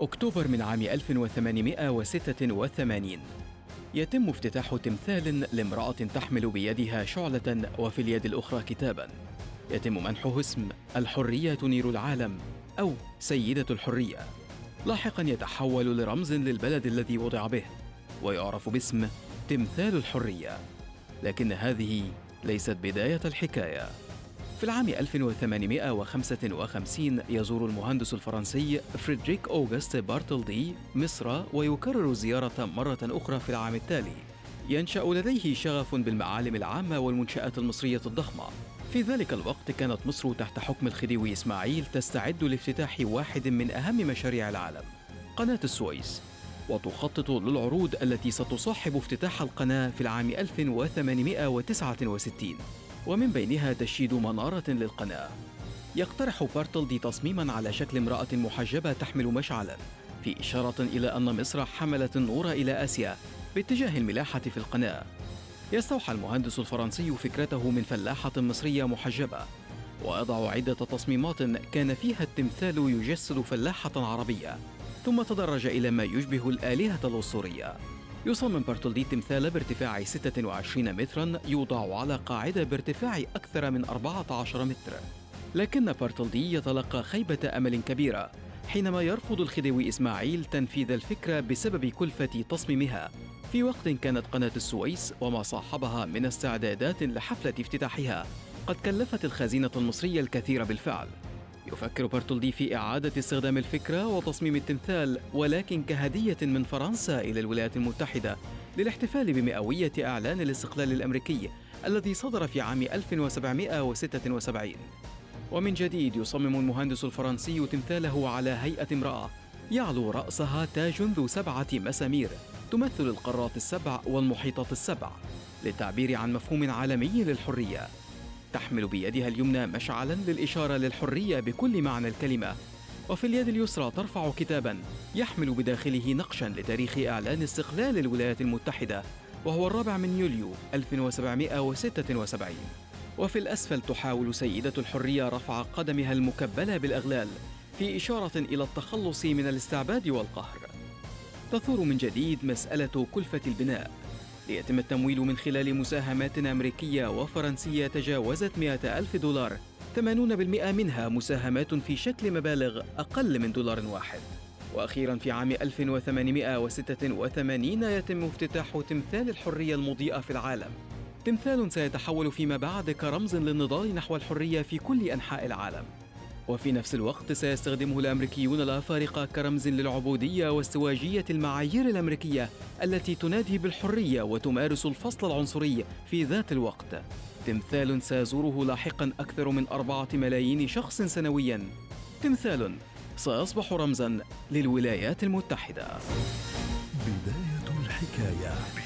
أكتوبر من عام 1886 يتم افتتاح تمثال لامرأة تحمل بيدها شعلة وفي اليد الأخرى كتابا. يتم منحه اسم الحرية تنير العالم أو سيدة الحرية. لاحقا يتحول لرمز للبلد الذي وضع به ويعرف باسم تمثال الحرية. لكن هذه ليست بداية الحكاية. في العام 1855 يزور المهندس الفرنسي فريدريك أوغست بارتلدي مصر ويكرر الزيارة مرة أخرى في العام التالي. ينشأ لديه شغف بالمعالم العامة والمنشآت المصرية الضخمة. في ذلك الوقت كانت مصر تحت حكم الخديوي إسماعيل تستعد لافتتاح واحد من أهم مشاريع العالم. قناة السويس. وتخطط للعروض التي ستصاحب افتتاح القناة في العام 1869 ومن بينها تشييد منارة للقناة. يقترح بارتلدي تصميما على شكل امرأة محجبة تحمل مشعلا في إشارة إلى أن مصر حملت النور إلى آسيا باتجاه الملاحة في القناة. يستوحى المهندس الفرنسي فكرته من فلاحة مصرية محجبة. ويضع عدة تصميمات كان فيها التمثال يجسد فلاحة عربية. ثم تدرج إلى ما يشبه الآلهة الأسطورية يصمم بارتولدي تمثال بارتفاع 26 مترا يوضع على قاعدة بارتفاع أكثر من 14 متر. لكن بارتولدي يتلقى خيبة أمل كبيرة حينما يرفض الخديوي إسماعيل تنفيذ الفكرة بسبب كلفة تصميمها. في وقت كانت قناة السويس وما صاحبها من استعدادات لحفلة افتتاحها. قد كلفت الخزينة المصرية الكثير بالفعل. يفكر بارتولدي في إعادة استخدام الفكرة وتصميم التمثال ولكن كهدية من فرنسا إلى الولايات المتحدة للاحتفال بمئوية إعلان الاستقلال الأمريكي الذي صدر في عام 1776 ومن جديد يصمم المهندس الفرنسي تمثاله على هيئة امرأة يعلو رأسها تاج ذو سبعة مسامير تمثل القارات السبع والمحيطات السبع للتعبير عن مفهوم عالمي للحرية. تحمل بيدها اليمنى مشعلا للإشارة للحرية بكل معنى الكلمة. وفي اليد اليسرى ترفع كتابا يحمل بداخله نقشا لتاريخ إعلان استقلال الولايات المتحدة وهو الرابع من يوليو 1776 وفي الأسفل تحاول سيدة الحرية رفع قدمها المكبلة بالأغلال في إشارة إلى التخلص من الاستعباد والقهر. تثور من جديد مسألة كلفة البناء. ليتم التمويل من خلال مساهمات أمريكية وفرنسية تجاوزت 100 ألف دولار. 80% منها مساهمات في شكل مبالغ أقل من دولار واحد. وأخيرا في عام 1886 يتم افتتاح تمثال الحرية المضيئة في العالم. تمثال سيتحول فيما بعد كرمز للنضال نحو الحرية في كل أنحاء العالم. وفي نفس الوقت سيستخدمه الأمريكيون الأفارقة كرمز للعبودية وازدواجيه المعايير الأمريكية التي تنادي بالحرية وتمارس الفصل العنصري في ذات الوقت. تمثال سيزوره لاحقا أكثر من أربعة ملايين شخص سنويا. تمثال سيصبح رمزا للولايات المتحدة. بداية الحكاية.